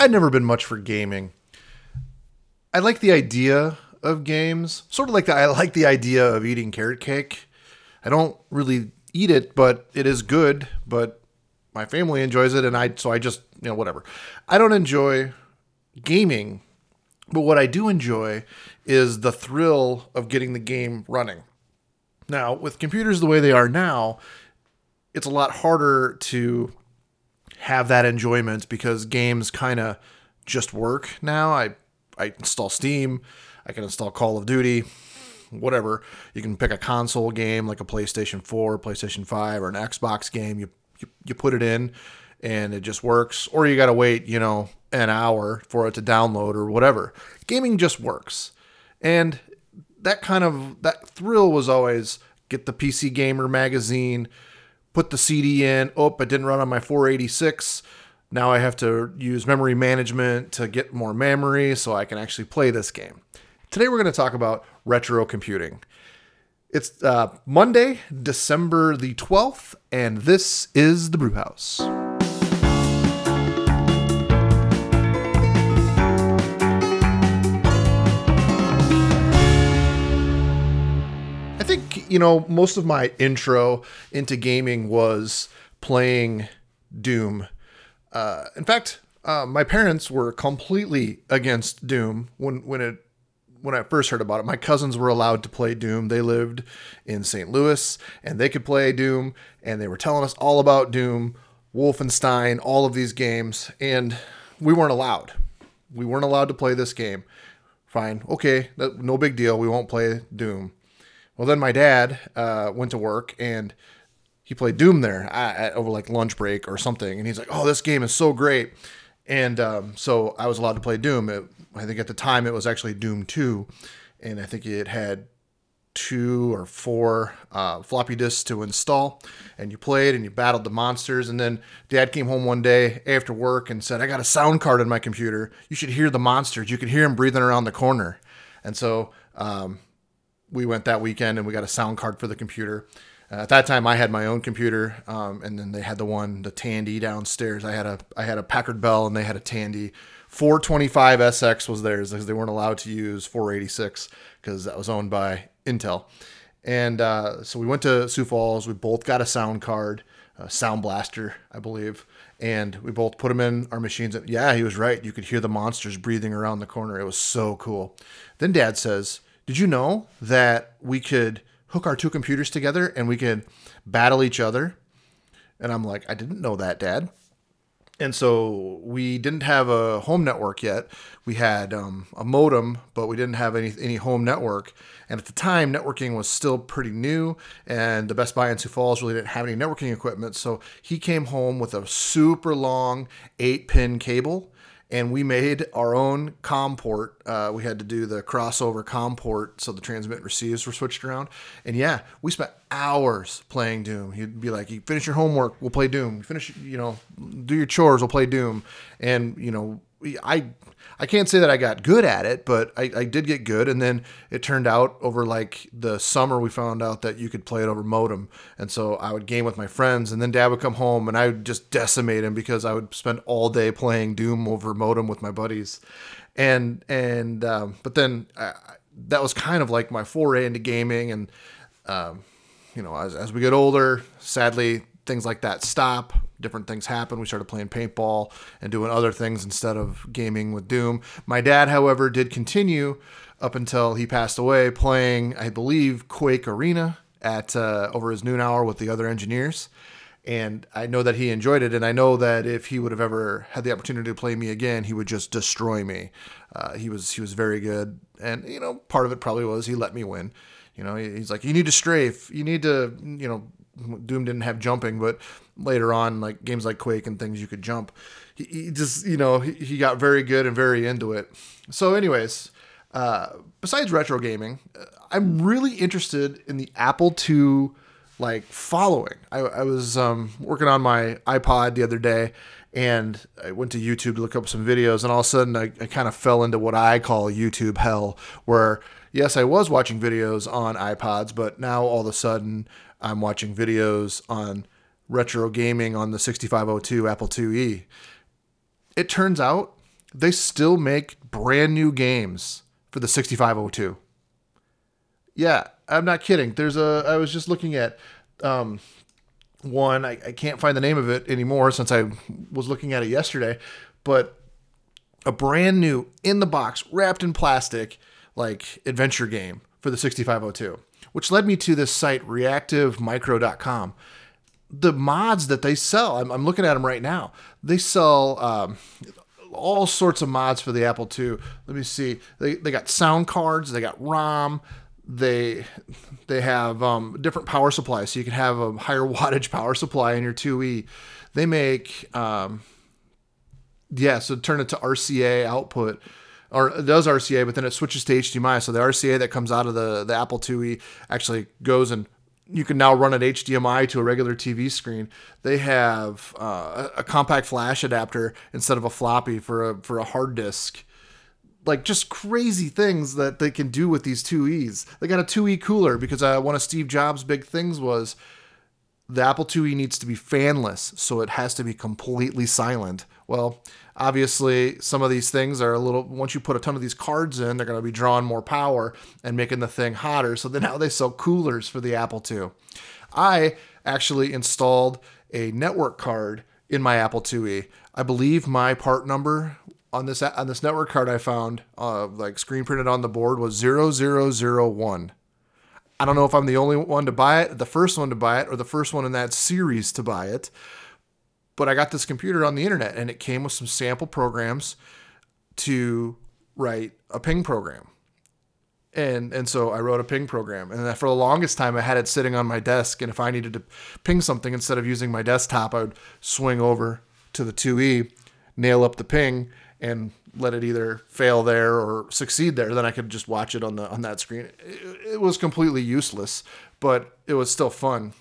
I'd never been much for gaming. I like the idea of games, sort of like the, I like the idea of eating carrot cake. I don't really eat it, but it is good. But my family enjoys it, and I so I just you know whatever. I don't enjoy gaming, but what I do enjoy is the thrill of getting the game running. Now, with computers the way they are now, it's a lot harder to have that enjoyment because games kind of just work now. I I install Steam, I can install Call of Duty, whatever. You can pick a console game like a PlayStation 4, PlayStation 5, or an Xbox game. You you, you put it in and it just works. Or you got to wait, you know, an hour for it to download or whatever. Gaming just works. And that kind of that thrill was always get the PC Gamer magazine, put the CD in. Oh, it didn't run on my 486. Now I have to use memory management to get more memory so I can actually play this game. Today we're going to talk about retro computing. It's uh, Monday, December the 12th, and this is the Brewhouse. I you know, most of my intro into gaming was playing Doom. Uh, in fact, uh, my parents were completely against Doom when, when it when I first heard about it, my cousins were allowed to play Doom. They lived in St. Louis and they could play Doom, and they were telling us all about Doom, Wolfenstein, all of these games, and we weren't allowed. We weren't allowed to play this game. Fine, okay, no big deal. We won't play Doom. Well, then my dad uh, went to work and he played Doom there at, over like lunch break or something, and he's like, "Oh, this game is so great." And um, so I was allowed to play Doom. It, I think at the time it was actually Doom 2, and I think it had two or four uh, floppy disks to install. And you played and you battled the monsters. And then dad came home one day after work and said, I got a sound card in my computer. You should hear the monsters. You could hear them breathing around the corner. And so um, we went that weekend and we got a sound card for the computer. Uh, at that time, I had my own computer, um, and then they had the one, the Tandy downstairs. I had a I had a Packard Bell, and they had a Tandy. 425 SX was theirs because they weren't allowed to use 486 because that was owned by Intel. And uh, so we went to Sioux Falls. We both got a sound card, a Sound Blaster, I believe, and we both put them in our machines. Yeah, he was right. You could hear the monsters breathing around the corner. It was so cool. Then Dad says, "Did you know that we could?" hook our two computers together and we could battle each other. And I'm like, I didn't know that, Dad. And so we didn't have a home network yet. We had um, a modem, but we didn't have any any home network. And at the time, networking was still pretty new, and the Best Buy in Sioux Falls really didn't have any networking equipment. So he came home with a super long eight pin cable and we made our own COM port. Uh, we had to do the crossover COM port so the transmit and receives were switched around. And yeah, we spent hours playing Doom. He'd be like, "You finish your homework, we'll play Doom. You finish, you know, do your chores, we'll play Doom." And you know, I I can't say that I got good at it, but I, I did get good. And then it turned out over like the summer, we found out that you could play it over modem. And so I would game with my friends, and then dad would come home and I would just decimate him because I would spend all day playing Doom over modem with my buddies. And, and, um, but then I, that was kind of like my foray into gaming. And, um, you know, as, as we get older, sadly, things like that stop. Different things happen. We started playing paintball and doing other things instead of gaming with Doom. My dad, however, did continue up until he passed away playing, I believe, Quake Arena at uh, over his noon hour with the other engineers. And I know that he enjoyed it, and I know that if he would have ever had the opportunity to play me again, he would just destroy me. Uh, he was he was very good, and you know part of it probably was he let me win. You know, he's like, you need to strafe, you need to, you know, Doom didn't have jumping, but later on, like games like Quake and things, you could jump. He, he just, you know, he, he, got very good and very into it. So, anyways, uh, besides retro gaming, uh, I'm really interested in the Apple II like following. I, I was um, working on my iPod the other day and I went to YouTube to look up some videos, and all of a sudden I, I kind of fell into what I call YouTube hell, where yes, I was watching videos on iPods, but now all of a sudden I'm watching videos on retro gaming on the 6502 Apple IIe. It turns out they still make brand new games for the 6502. Yeah, I'm not kidding. There's a I was just looking at um, one. I, I can't find the name of it anymore since I was looking at it yesterday, but a brand new in the box, wrapped in plastic, like adventure game for the 6502, which led me to this site reactivemicro.com. The mods that they sell, I'm, I'm looking at them right now. They sell um, all sorts of mods for the Apple II. Let me see. They, they got sound cards, they got ROM, they they have um, different power supplies, so you can have a higher wattage power supply in your 2E. They make um, yeah, so turn it to RCA output or it does RCA, but then it switches to HDMI. So the RCA that comes out of the, the Apple IIe actually goes and you can now run an HDMI to a regular TV screen. They have uh, a compact flash adapter instead of a floppy for a for a hard disk. Like just crazy things that they can do with these 2Es. They got a 2E cooler because uh, one of Steve Jobs' big things was the Apple IIe needs to be fanless, so it has to be completely silent. Well, obviously, some of these things are a little, once you put a ton of these cards in, they're going to be drawing more power and making the thing hotter. So then now they sell coolers for the Apple II. I actually installed a network card in my Apple IIe. I believe my part number on this on this network card I found, uh, like screen printed on the board, was 0001. I don't know if I'm the only one to buy it, the first one to buy it, or the first one in that series to buy it. But I got this computer on the internet and it came with some sample programs to write a ping program. And and so I wrote a ping program. And for the longest time I had it sitting on my desk. And if I needed to ping something instead of using my desktop, I would swing over to the 2E, nail up the ping, and let it either fail there or succeed there. Then I could just watch it on the on that screen. It, it was completely useless, but it was still fun.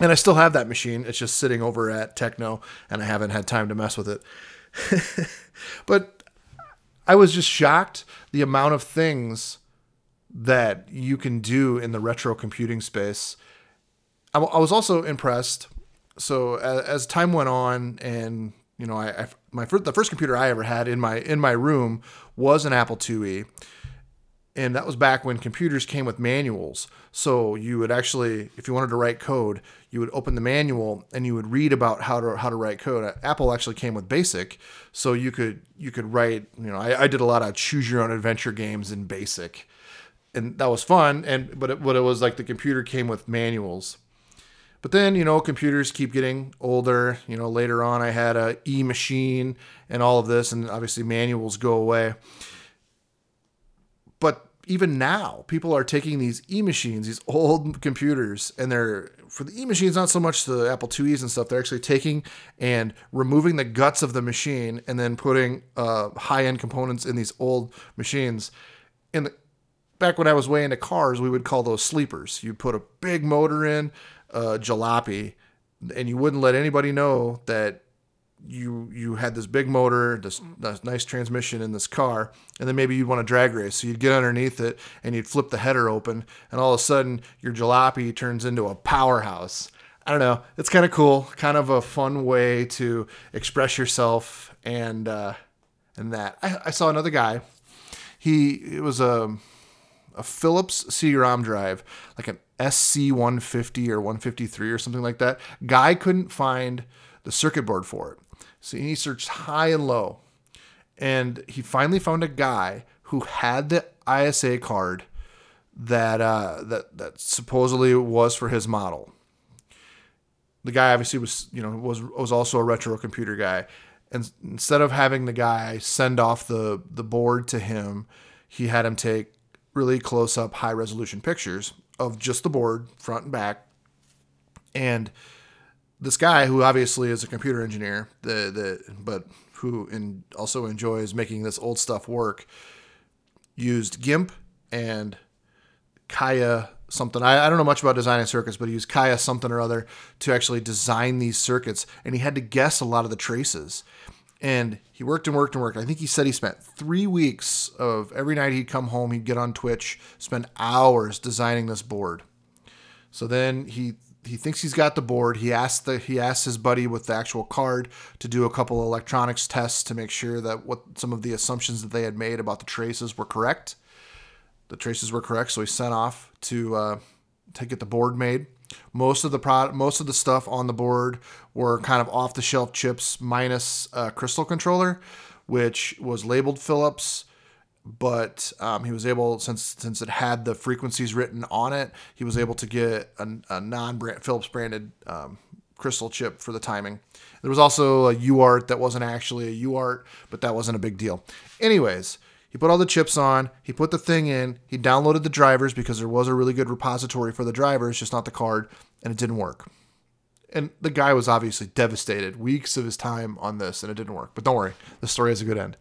And I still have that machine. It's just sitting over at Techno, and I haven't had time to mess with it. but I was just shocked the amount of things that you can do in the retro computing space. I, I was also impressed. So as, as time went on, and you know, I, I my first, the first computer I ever had in my in my room was an Apple IIe, and that was back when computers came with manuals. So you would actually, if you wanted to write code, you would open the manual and you would read about how to how to write code. Uh, Apple actually came with BASIC, so you could you could write. You know, I, I did a lot of choose your own adventure games in BASIC, and that was fun. And but it, but it was like the computer came with manuals. But then, you know, computers keep getting older. You know, later on, I had a E machine and all of this, and obviously manuals go away. But even now, people are taking these E machines, these old computers, and they're for the E machines, not so much the Apple IIe's and stuff. They're actually taking and removing the guts of the machine and then putting uh, high end components in these old machines. In the, back when I was way into cars, we would call those sleepers. You put a big motor in, uh, jalopy, and you wouldn't let anybody know that you you had this big motor, this, this, nice transmission in this car, and then maybe you'd want to drag race. So you'd get underneath it and you'd flip the header open, and all of a sudden your jalopy turns into a powerhouse. I don't know. It's kind of cool, kind of a fun way to express yourself, and uh, and that. I, I saw another guy. He it was a a Philips CD-ROM drive, like an SC150 or 153 or something like that. Guy couldn't find the circuit board for it. So he searched high and low. And he finally found a guy who had the ISA card that uh, that that supposedly was for his model. The guy obviously was, you know, was was also a retro computer guy. And instead of having the guy send off the the board to him, he had him take really close up high resolution pictures of just the board front and back. And this guy who obviously is a computer engineer the the but who in, also enjoys making this old stuff work used gimp and kaya something. I, I don't know much about designing circuits but he used kaya something or other to actually design these circuits. And he had to guess a lot of the traces and he worked and worked and worked. I think he said he spent three weeks of every night he'd come home, he'd get on Twitch, spend hours designing this board. So then he he thinks he's got the board. He asked the he asked his buddy with the actual card to do a couple electronics tests to make sure that what some of the assumptions that they had made about the traces were correct. The traces were correct, so he sent off to uh, to get the board made. Most of the product, most of the stuff on the board were kind of off the shelf chips minus a crystal controller, which was labeled Philips but um, he was able since since it had the frequencies written on it, he was able to get a, a non-brand Philips branded um, crystal chip for the timing. There was also a UART that wasn't actually a UART, but that wasn't a big deal. Anyways, he put all the chips on, he put the thing in, he downloaded the drivers because there was a really good repository for the drivers, just not the card, and it didn't work. And the guy was obviously devastated, weeks of his time on this, and it didn't work. But don't worry, the story has a good end.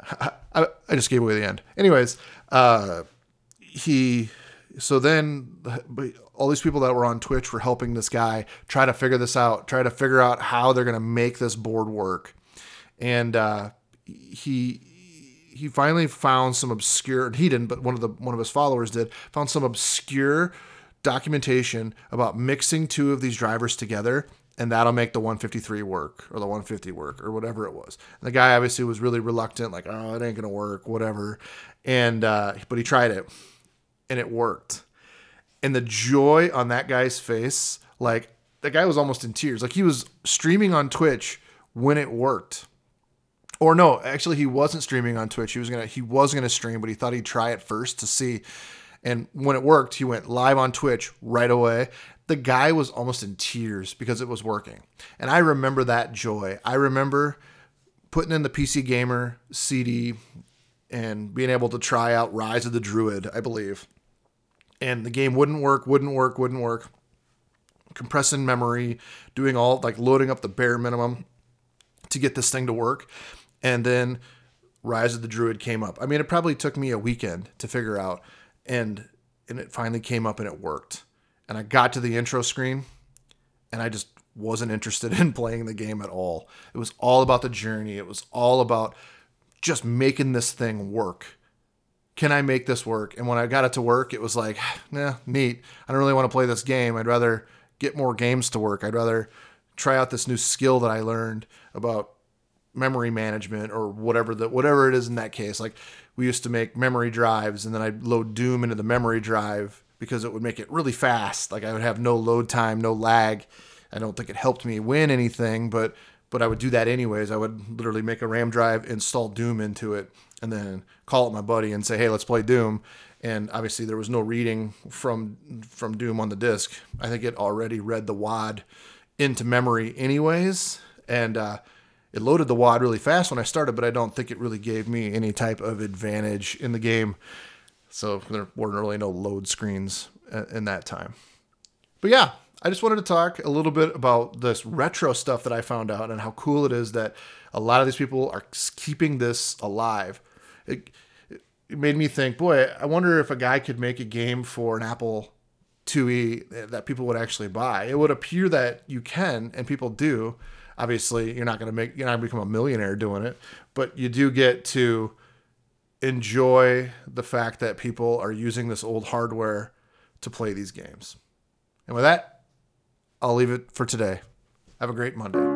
I, I just gave away the end. Anyways, uh, he so then all these people that were on Twitch were helping this guy try to figure this out, try to figure out how they're gonna make this board work, and uh, he he finally found some obscure he didn't but one of the one of his followers did found some obscure documentation about mixing two of these drivers together and that'll make the 153 work or the 150 work or whatever it was. And the guy obviously was really reluctant, like, oh, it ain't gonna work, whatever. And uh, but he tried it, and it worked. And the joy on that guy's face, like the guy was almost in tears. Like he was streaming on Twitch when it worked. Or no, actually he wasn't streaming on Twitch. He was gonna he was gonna stream, but he thought he'd try it first to see. And when it worked, he went live on Twitch right away the guy was almost in tears because it was working. And I remember that joy. I remember putting in the PC Gamer CD and being able to try out Rise of the Druid, I believe. And the game wouldn't work, wouldn't work, wouldn't work. Compressing memory, doing all like loading up the bare minimum to get this thing to work. And then Rise of the Druid came up. I mean, it probably took me a weekend to figure out and and it finally came up and it worked and I got to the intro screen and I just wasn't interested in playing the game at all. It was all about the journey. It was all about just making this thing work. Can I make this work? And when I got it to work, it was like, nah, neat. I don't really want to play this game. I'd rather get more games to work. I'd rather try out this new skill that I learned about memory management or whatever the whatever it is in that case. Like we used to make memory drives and then I'd load Doom into the memory drive because it would make it really fast. Like I would have no load time, no lag. I don't think it helped me win anything, but but I would do that anyways. I would literally make a RAM drive, install Doom into it, and then call up my buddy and say, "Hey, let's play Doom." And obviously, there was no reading from from Doom on the disk. I think it already read the WAD into memory anyways, and uh, it loaded the WAD really fast when I started. But I don't think it really gave me any type of advantage in the game. So there weren't really no load screens uh, in that time. But yeah, I just wanted to talk a little bit about this retro stuff that I found out and how cool it is that a lot of these people are keeping this alive. It, it made me think, boy, I wonder if a guy could make a game for an Apple IIe that people would actually buy. It would appear that you can, and people do. Obviously, you're not going to make, you're not going to become a millionaire doing it, but you do get to enjoy the fact that people are using this old hardware to play these games. And with that, I'll leave it for today. Have a great Monday.